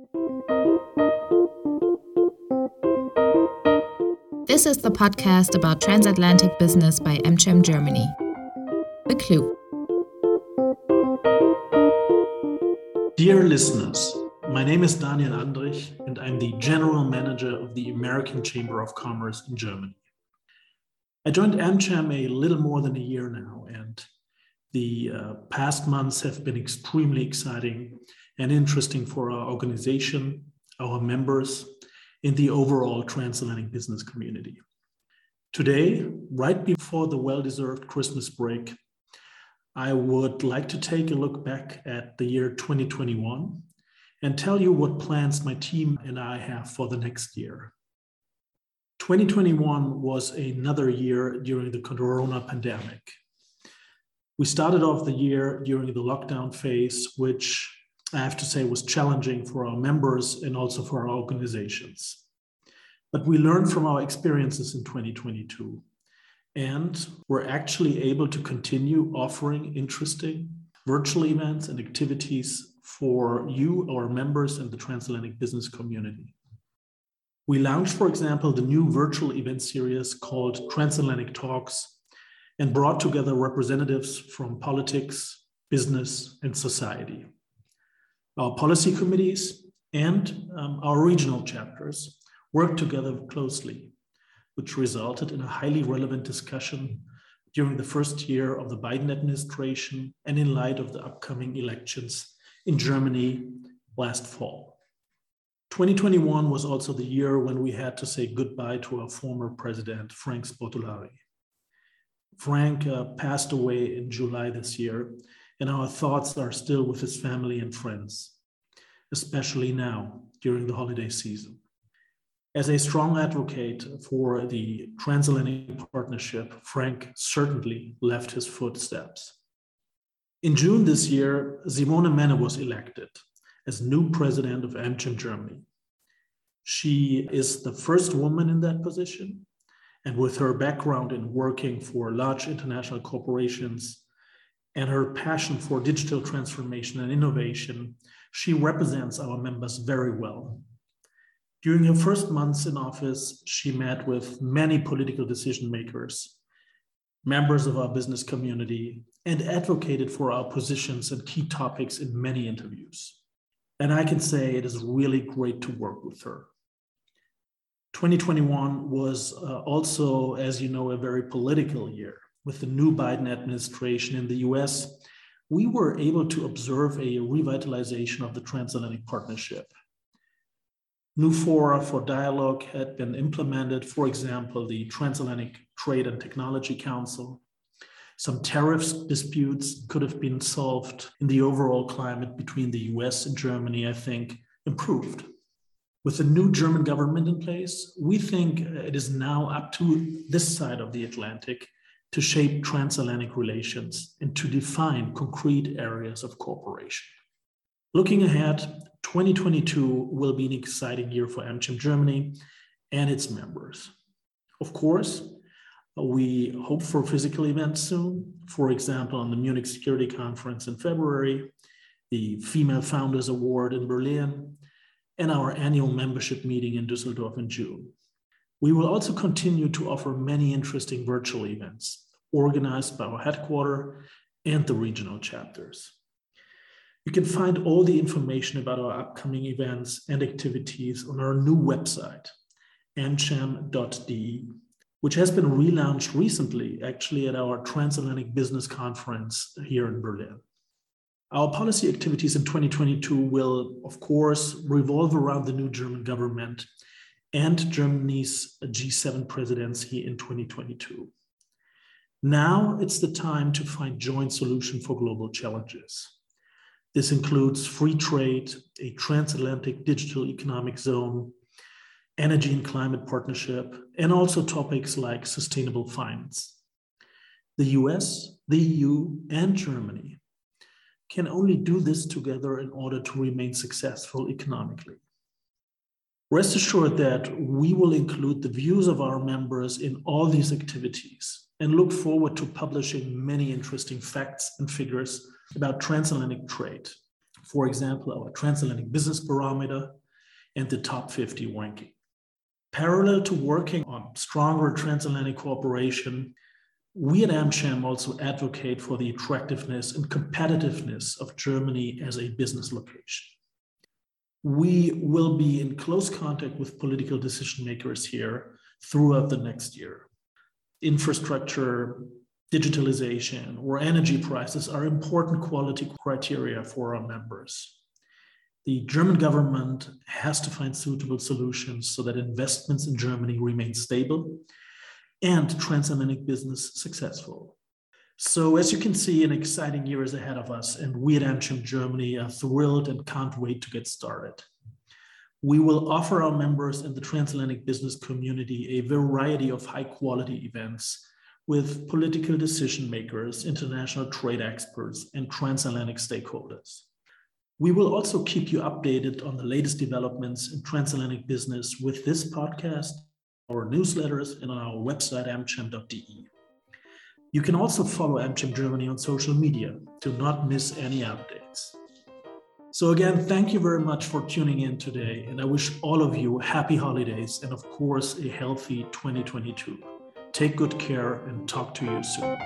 This is the podcast about transatlantic business by AmCham Germany. The Clue. Dear listeners, my name is Daniel Andrich, and I'm the General Manager of the American Chamber of Commerce in Germany. I joined AmCham a little more than a year now, and the uh, past months have been extremely exciting and interesting for our organization, our members, and the overall transatlantic business community. Today, right before the well deserved Christmas break, I would like to take a look back at the year 2021 and tell you what plans my team and I have for the next year. 2021 was another year during the corona pandemic. We started off the year during the lockdown phase, which I have to say was challenging for our members and also for our organizations. But we learned from our experiences in 2022, and we're actually able to continue offering interesting virtual events and activities for you, our members, and the transatlantic business community. We launched, for example, the new virtual event series called Transatlantic Talks and brought together representatives from politics, business, and society. Our policy committees and um, our regional chapters worked together closely, which resulted in a highly relevant discussion during the first year of the Biden administration and in light of the upcoming elections in Germany last fall. 2021 was also the year when we had to say goodbye to our former president, Frank Sportolari. Frank uh, passed away in July this year, and our thoughts are still with his family and friends, especially now during the holiday season. As a strong advocate for the transatlantic partnership, Frank certainly left his footsteps. In June this year, Simone Menne was elected as new president of AmCham Germany. She is the first woman in that position. And with her background in working for large international corporations and her passion for digital transformation and innovation, she represents our members very well. During her first months in office, she met with many political decision makers, members of our business community, and advocated for our positions and key topics in many interviews. And I can say it is really great to work with her. 2021 was uh, also, as you know, a very political year. With the new Biden administration in the US, we were able to observe a revitalization of the transatlantic partnership. New fora for dialogue had been implemented, for example, the Transatlantic Trade and Technology Council, some tariffs disputes could have been solved in the overall climate between the US and Germany, I think, improved. With the new German government in place, we think it is now up to this side of the Atlantic to shape transatlantic relations and to define concrete areas of cooperation. Looking ahead, 2022 will be an exciting year for AmCham Germany and its members. Of course, we hope for physical events soon, for example, on the Munich Security Conference in February, the Female Founders Award in Berlin, and our annual membership meeting in Düsseldorf in June. We will also continue to offer many interesting virtual events organized by our headquarters and the regional chapters. You can find all the information about our upcoming events and activities on our new website, amcham.de which has been relaunched recently, actually, at our Transatlantic Business Conference here in Berlin. Our policy activities in 2022 will, of course, revolve around the new German government and Germany's G7 presidency in 2022. Now it's the time to find joint solution for global challenges. This includes free trade, a transatlantic digital economic zone, energy and climate partnership, and also topics like sustainable finance. The US, the EU, and Germany can only do this together in order to remain successful economically. Rest assured that we will include the views of our members in all these activities and look forward to publishing many interesting facts and figures about transatlantic trade for example, our Transatlantic Business Barometer and the Top 50 ranking. Parallel to working on stronger transatlantic cooperation, we at AmCham also advocate for the attractiveness and competitiveness of Germany as a business location. We will be in close contact with political decision makers here throughout the next year. Infrastructure, digitalization, or energy prices are important quality criteria for our members. The German government has to find suitable solutions so that investments in Germany remain stable and transatlantic business successful. So, as you can see, an exciting year is ahead of us, and we at AmCham Germany are thrilled and can't wait to get started. We will offer our members in the transatlantic business community a variety of high quality events with political decision makers, international trade experts, and transatlantic stakeholders. We will also keep you updated on the latest developments in transatlantic business with this podcast, our newsletters, and on our website, amcham.de. You can also follow AmCham Germany on social media to not miss any updates. So, again, thank you very much for tuning in today, and I wish all of you happy holidays and, of course, a healthy 2022. Take good care and talk to you soon.